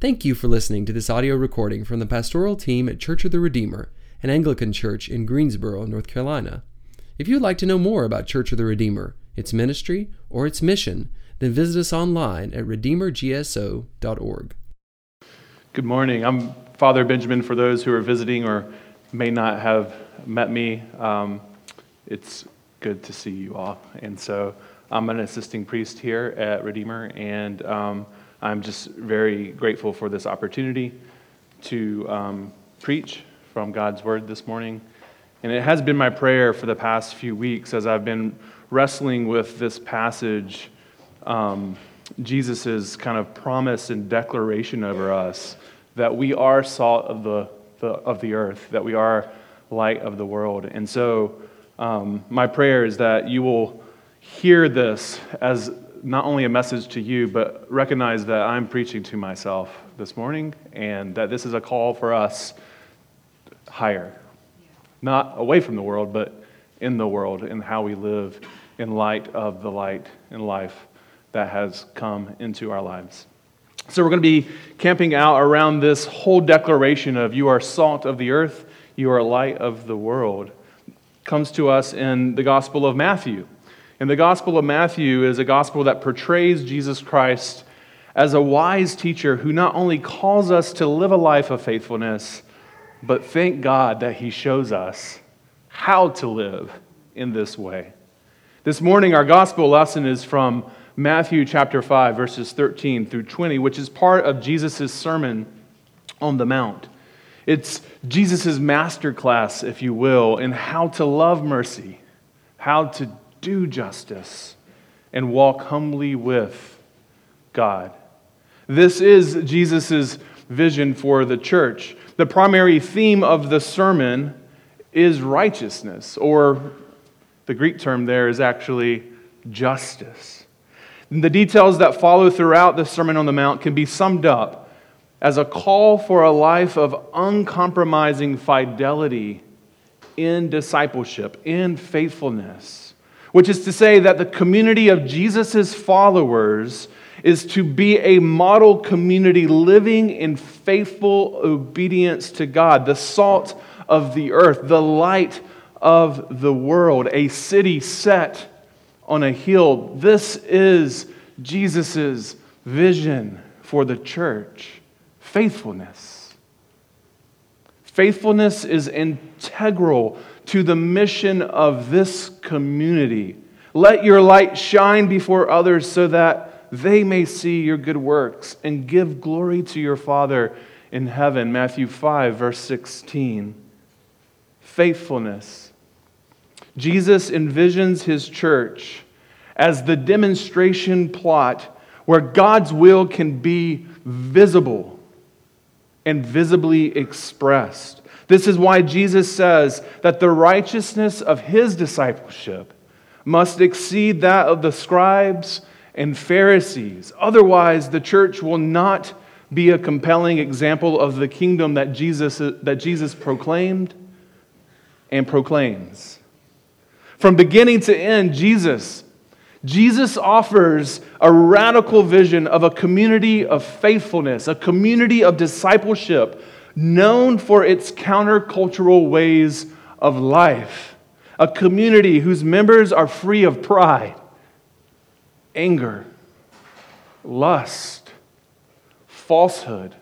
Thank you for listening to this audio recording from the pastoral team at Church of the Redeemer, an Anglican church in Greensboro, North Carolina. If you'd like to know more about Church of the Redeemer, its ministry, or its mission, then visit us online at redeemergso.org. Good morning. I'm Father Benjamin for those who are visiting or may not have met me. Um, it's good to see you all. And so I'm an assisting priest here at Redeemer, and um, I'm just very grateful for this opportunity to um, preach from God's Word this morning. And it has been my prayer for the past few weeks as I've been wrestling with this passage, um, Jesus' kind of promise and declaration over us that we are salt of the, the, of the earth, that we are light of the world. And so, um, my prayer is that you will hear this as not only a message to you, but recognize that I'm preaching to myself this morning and that this is a call for us higher. Not away from the world, but in the world, in how we live in light of the light and life that has come into our lives. So, we're going to be camping out around this whole declaration of you are salt of the earth, you are light of the world. Comes to us in the Gospel of Matthew. And the Gospel of Matthew is a gospel that portrays Jesus Christ as a wise teacher who not only calls us to live a life of faithfulness, but thank God that he shows us how to live in this way. This morning, our gospel lesson is from Matthew chapter 5, verses 13 through 20, which is part of Jesus' Sermon on the Mount. It's Jesus' master class, if you will, in how to love mercy, how to do justice, and walk humbly with God. This is Jesus' vision for the church. The primary theme of the sermon is righteousness, or the Greek term there is actually justice. And the details that follow throughout the Sermon on the Mount can be summed up as a call for a life of uncompromising fidelity in discipleship, in faithfulness which is to say that the community of Jesus' followers is to be a model community living in faithful obedience to God, the salt of the earth, the light of the world, a city set on a hill. This is Jesus' vision for the church faithfulness. Faithfulness is integral to the mission of this community. Let your light shine before others so that they may see your good works and give glory to your Father in heaven. Matthew 5, verse 16. Faithfulness. Jesus envisions his church as the demonstration plot where God's will can be visible and visibly expressed. This is why Jesus says that the righteousness of his discipleship must exceed that of the scribes and Pharisees. Otherwise, the church will not be a compelling example of the kingdom that Jesus, that Jesus proclaimed and proclaims. From beginning to end, Jesus, Jesus offers a radical vision of a community of faithfulness, a community of discipleship, known for its countercultural ways of life, a community whose members are free of pride, anger, lust, falsehood,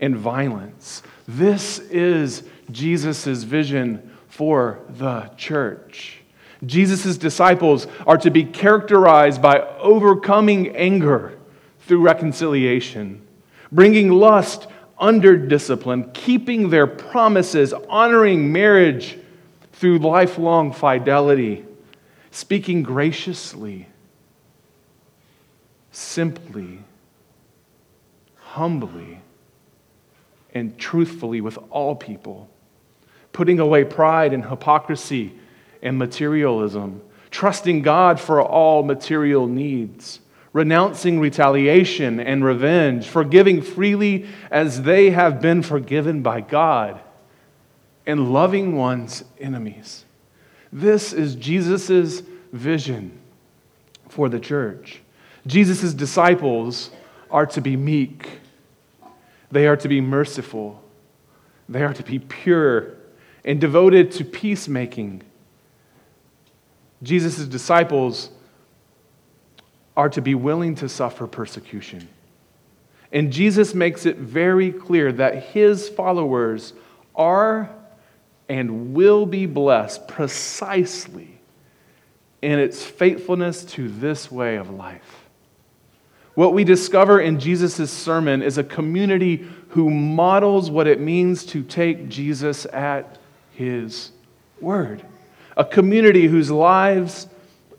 and violence. This is Jesus' vision for the church. Jesus' disciples are to be characterized by overcoming anger through reconciliation, bringing lust under discipline, keeping their promises, honoring marriage through lifelong fidelity, speaking graciously, simply, humbly, and truthfully with all people, putting away pride and hypocrisy and materialism, trusting God for all material needs renouncing retaliation and revenge, forgiving freely as they have been forgiven by God, and loving one's enemies. This is Jesus' vision for the church. Jesus' disciples are to be meek, They are to be merciful. They are to be pure and devoted to peacemaking. Jesus' disciples are to be willing to suffer persecution. And Jesus makes it very clear that his followers are and will be blessed precisely in its faithfulness to this way of life. What we discover in Jesus' sermon is a community who models what it means to take Jesus at his word. A community whose lives,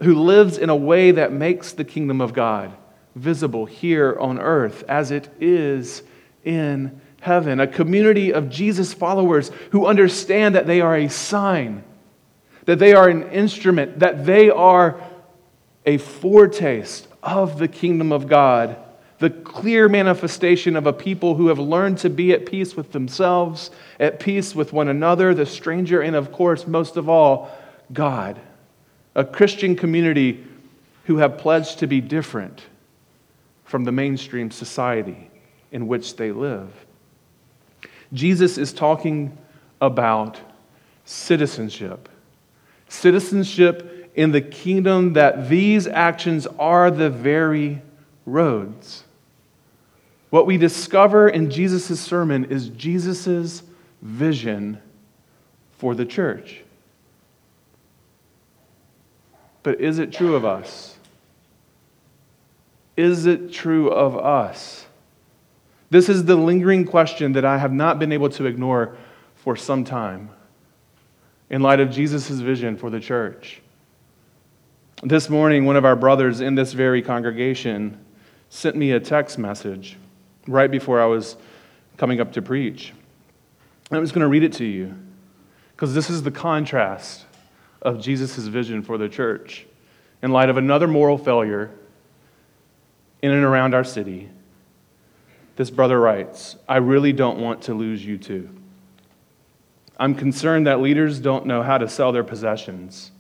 who lives in a way that makes the kingdom of God visible here on earth as it is in heaven. A community of Jesus followers who understand that they are a sign, that they are an instrument, that they are a foretaste of the kingdom of God, the clear manifestation of a people who have learned to be at peace with themselves, at peace with one another, the stranger, and of course, most of all, God. A Christian community who have pledged to be different from the mainstream society in which they live. Jesus is talking about citizenship. Citizenship in the kingdom that these actions are the very roads. What we discover in Jesus' sermon is Jesus' vision for the church. But is it true of us? Is it true of us? This is the lingering question that I have not been able to ignore for some time in light of Jesus' vision for the church. This morning, one of our brothers in this very congregation sent me a text message right before I was coming up to preach. I'm just going to read it to you because this is the contrast of Jesus' vision for the church in light of another moral failure in and around our city. This brother writes, I really don't want to lose you too. I'm concerned that leaders don't know how to sell their possessions,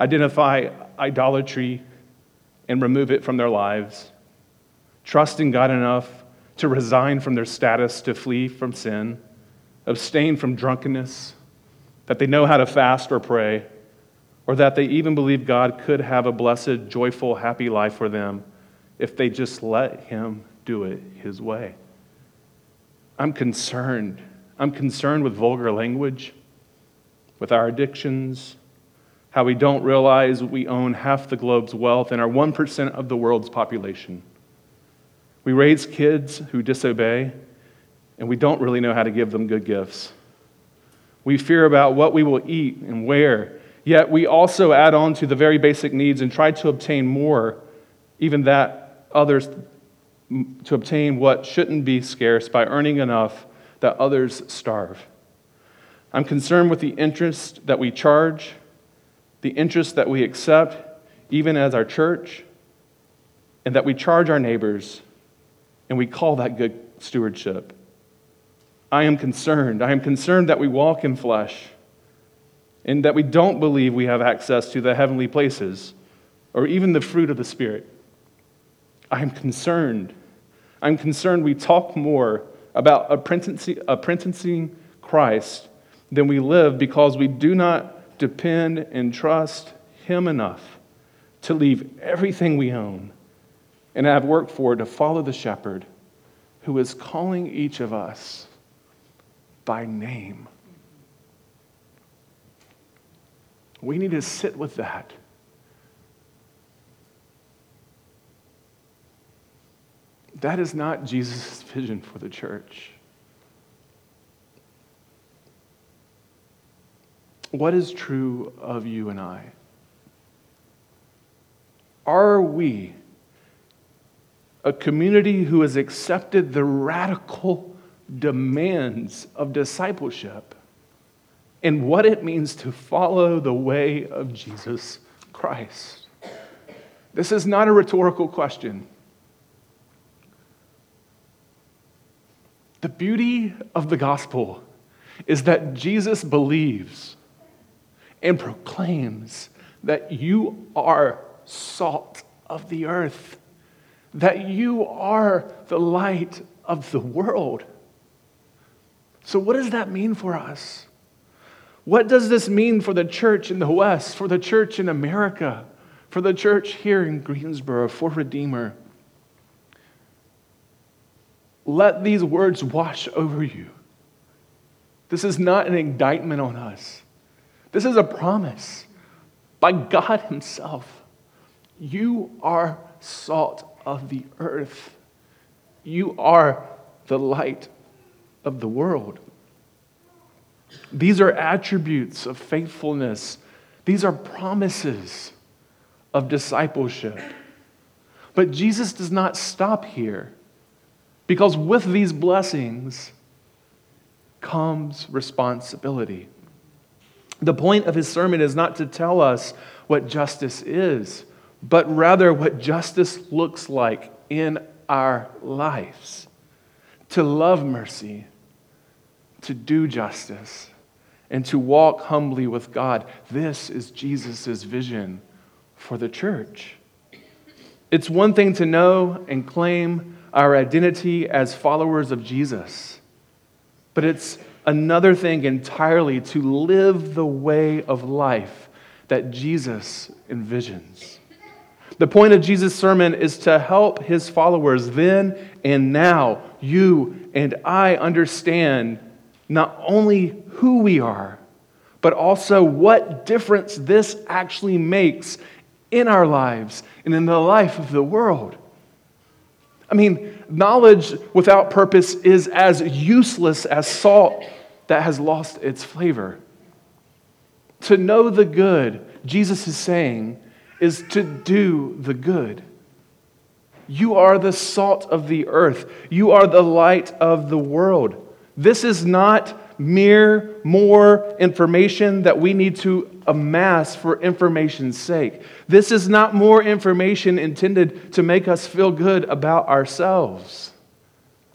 identify idolatry, and remove it from their lives, trust in God enough to resign from their status to flee from sin, abstain from drunkenness, that they know how to fast or pray, or that they even believe God could have a blessed, joyful, happy life for them if they just let Him do it His way. I'm concerned. I'm concerned with vulgar language, with our addictions, how we don't realize we own half the globe's wealth and are 1% of the world's population. We raise kids who disobey, and we don't really know how to give them good gifts. We fear about what we will eat and where, yet we also add on to the very basic needs and try to obtain more, even that others to obtain what shouldn't be scarce by earning enough that others starve. I'm concerned with the interest that we charge, the interest that we accept, even as our church, and that we charge our neighbors, and we call that good stewardship. I am concerned. I am concerned that we walk in flesh and that we don't believe we have access to the heavenly places or even the fruit of the Spirit. I'm concerned. I'm concerned we talk more about apprenticing Christ than we live because we do not depend and trust Him enough to leave everything we own and have worked for to follow the shepherd who is calling each of us by name. We need to sit with that That is not Jesus' vision for the church. What is true of you and I? Are we a community who has accepted the radical demands of discipleship and what it means to follow the way of Jesus Christ? This is not a rhetorical question. The beauty of the gospel is that Jesus believes and proclaims that you are salt of the earth, that you are the light of the world. So, what does that mean for us? What does this mean for the church in the West, for the church in America, for the church here in Greensboro, for Redeemer? Let these words wash over you. This is not an indictment on us. This is a promise by God Himself. You are salt of the earth. You are the light of the world. These are attributes of faithfulness, these are promises of discipleship. But Jesus does not stop here because with these blessings comes responsibility. The point of his sermon is not to tell us what justice is, but rather what justice looks like in our lives to love mercy, to do justice, and to walk humbly with God. This is Jesus' vision for the church. It's one thing to know and claim our identity as followers of Jesus, but it's another thing entirely to live the way of life that Jesus envisions. The point of Jesus' sermon is to help his followers then and now, you and I, understand not only who we are, but also what difference this actually makes in our lives and in the life of the world. I mean, knowledge without purpose is as useless as salt that has lost its flavor. To know the good, Jesus is saying, is to do the good. You are the salt of the earth. You are the light of the world. This is not mere more information that we need to amass for information's sake. This is not more information intended to make us feel good about ourselves.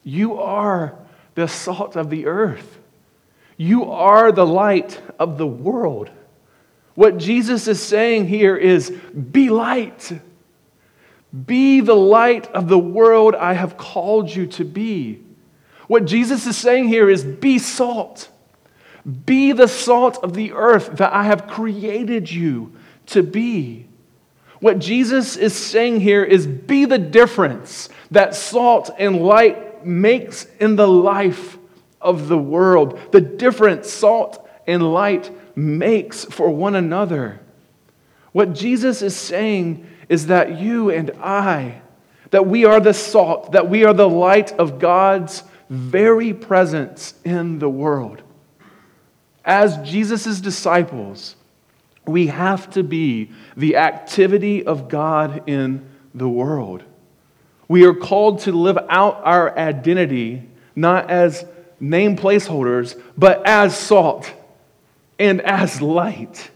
You are the salt of the earth. You are the light of the world. What Jesus is saying here is be light. Be the light of the world I have called you to be. What Jesus is saying here is be salt. Be the salt of the earth that I have created you to be. What Jesus is saying here is be the difference that salt and light makes in the life of the world. The difference salt and light makes for one another. What Jesus is saying is that you and I, that we are the salt, that we are the light of God's very presence in the world. As Jesus' disciples, we have to be the activity of God in the world. We are called to live out our identity not as name placeholders, but as salt and as light.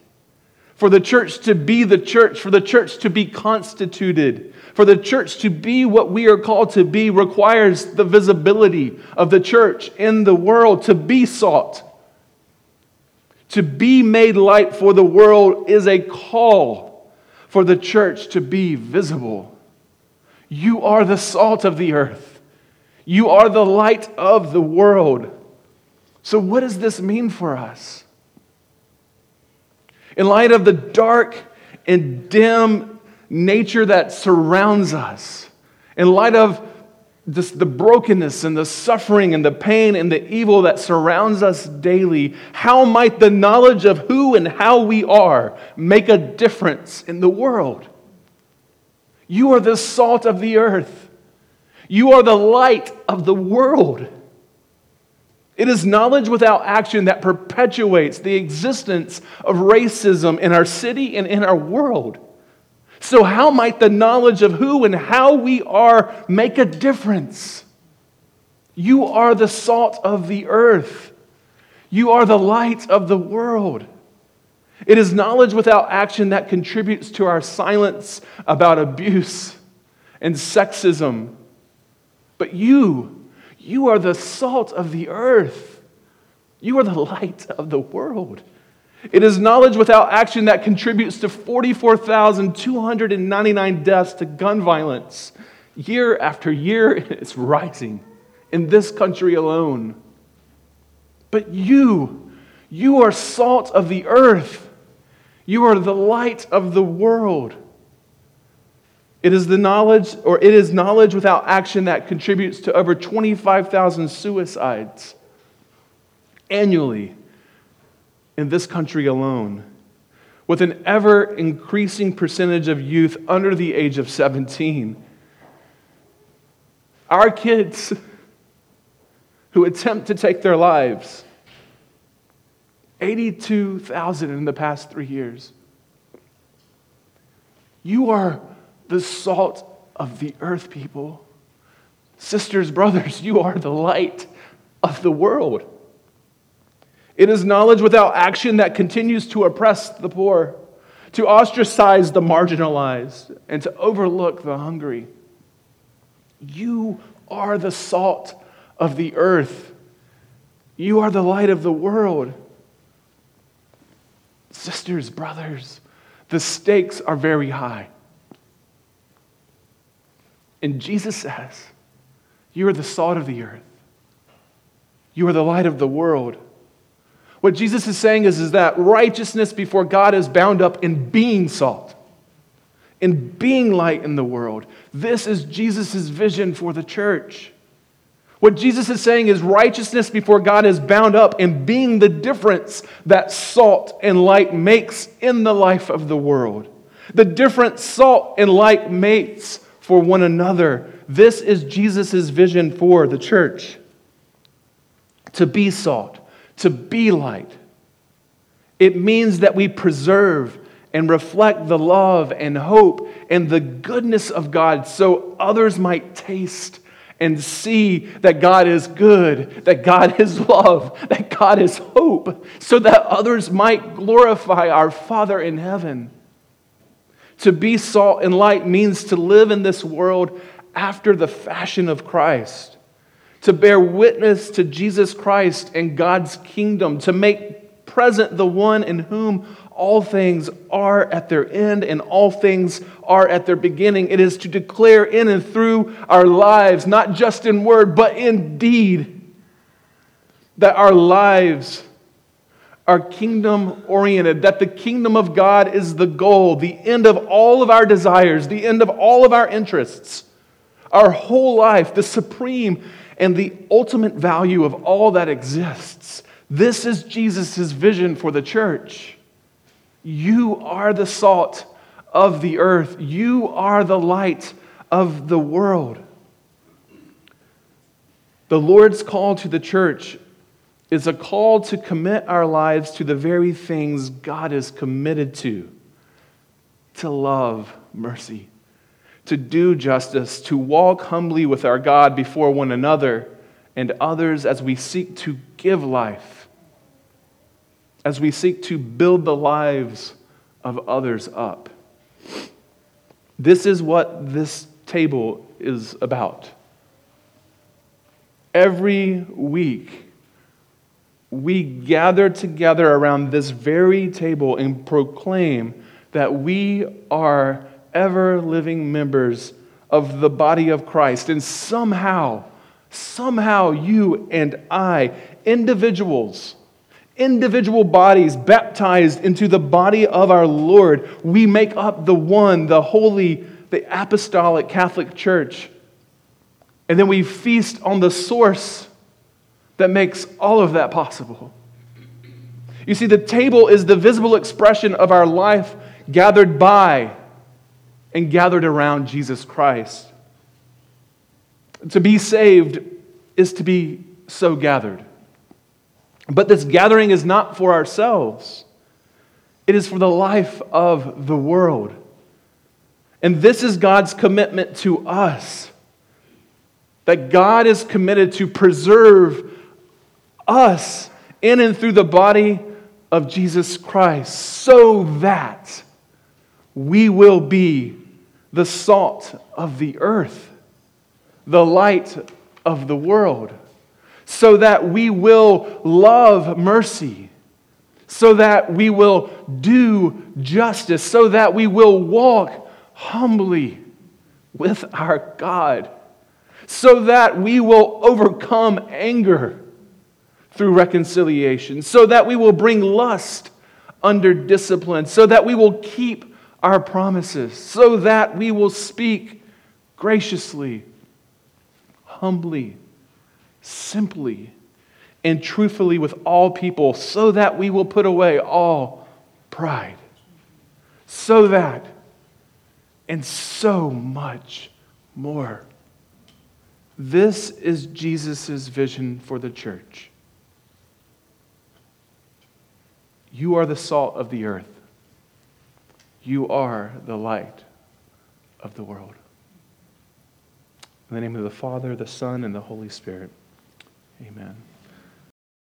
For the church to be the church, for the church to be constituted, for the church to be what we are called to be requires the visibility of the church in the world to be sought. To be made light for the world is a call for the church to be visible. You are the salt of the earth. You are the light of the world. So, what does this mean for us? In light of the dark and dim nature that surrounds us, in light of this, the brokenness and the suffering and the pain and the evil that surrounds us daily, how might the knowledge of who and how we are make a difference in the world? You are the salt of the earth. You are the light of the world. It is knowledge without action that perpetuates the existence of racism in our city and in our world. So, how might the knowledge of who and how we are make a difference? You are the salt of the earth, you are the light of the world. It is knowledge without action that contributes to our silence about abuse and sexism. But you, you are the salt of the earth. You are the light of the world. It is knowledge without action that contributes to 44,299 deaths to gun violence year after year. It's rising in this country alone. But you, you are salt of the earth. You are the light of the world. It is the knowledge, or it is knowledge without action that contributes to over 25,000 suicides annually in this country alone, with an ever increasing percentage of youth under the age of 17. Our kids who attempt to take their lives 82,000 in the past three years. You are the salt of the earth, people. Sisters, brothers, you are the light of the world. It is knowledge without action that continues to oppress the poor, to ostracize the marginalized, and to overlook the hungry. You are the salt of the earth. You are the light of the world. Sisters, brothers, the stakes are very high. And Jesus says, You are the salt of the earth, you are the light of the world. What Jesus is saying is, is that righteousness before God is bound up in being salt, in being light in the world. This is Jesus' vision for the church. What Jesus is saying is righteousness before God is bound up in being the difference that salt and light makes in the life of the world. The difference salt and light makes for one another. This is Jesus' vision for the church. To be salt, to be light. It means that we preserve and reflect the love and hope and the goodness of God so others might taste and see that God is good, that God is love, that God is hope, so that others might glorify our Father in heaven. To be salt and light means to live in this world after the fashion of Christ, to bear witness to Jesus Christ and God's kingdom, to make present the one in whom all things are at their end and all things are at their beginning. It is to declare in and through our lives, not just in word, but in deed, that our lives are kingdom oriented, that the kingdom of God is the goal, the end of all of our desires, the end of all of our interests, our whole life, the supreme and the ultimate value of all that exists. This is Jesus' vision for the church. You are the salt of the earth, you are the light of the world. The Lord's call to the church is a call to commit our lives to the very things God is committed to to love mercy, to do justice, to walk humbly with our God before one another and others as we seek to give life as we seek to build the lives of others up. This is what this table is about. Every week, we gather together around this very table and proclaim that we are ever living members of the body of Christ. And somehow, somehow, you and I, individuals, individual bodies baptized into the body of our Lord, we make up the one, the holy, the apostolic Catholic Church. And then we feast on the source that makes all of that possible. You see, the table is the visible expression of our life gathered by and gathered around Jesus Christ. To be saved is to be so gathered. But this gathering is not for ourselves, it is for the life of the world. And this is God's commitment to us that God is committed to preserve us in and through the body of Jesus Christ so that we will be the salt of the earth, the light of the world so that we will love mercy, so that we will do justice, so that we will walk humbly with our God, so that we will overcome anger through reconciliation, so that we will bring lust under discipline, so that we will keep our promises, so that we will speak graciously, humbly, simply, and truthfully with all people, so that we will put away all pride. So that, and so much more. This is Jesus' vision for the church. You are the salt of the earth. You are the light of the world. In the name of the Father, the Son, and the Holy Spirit, amen.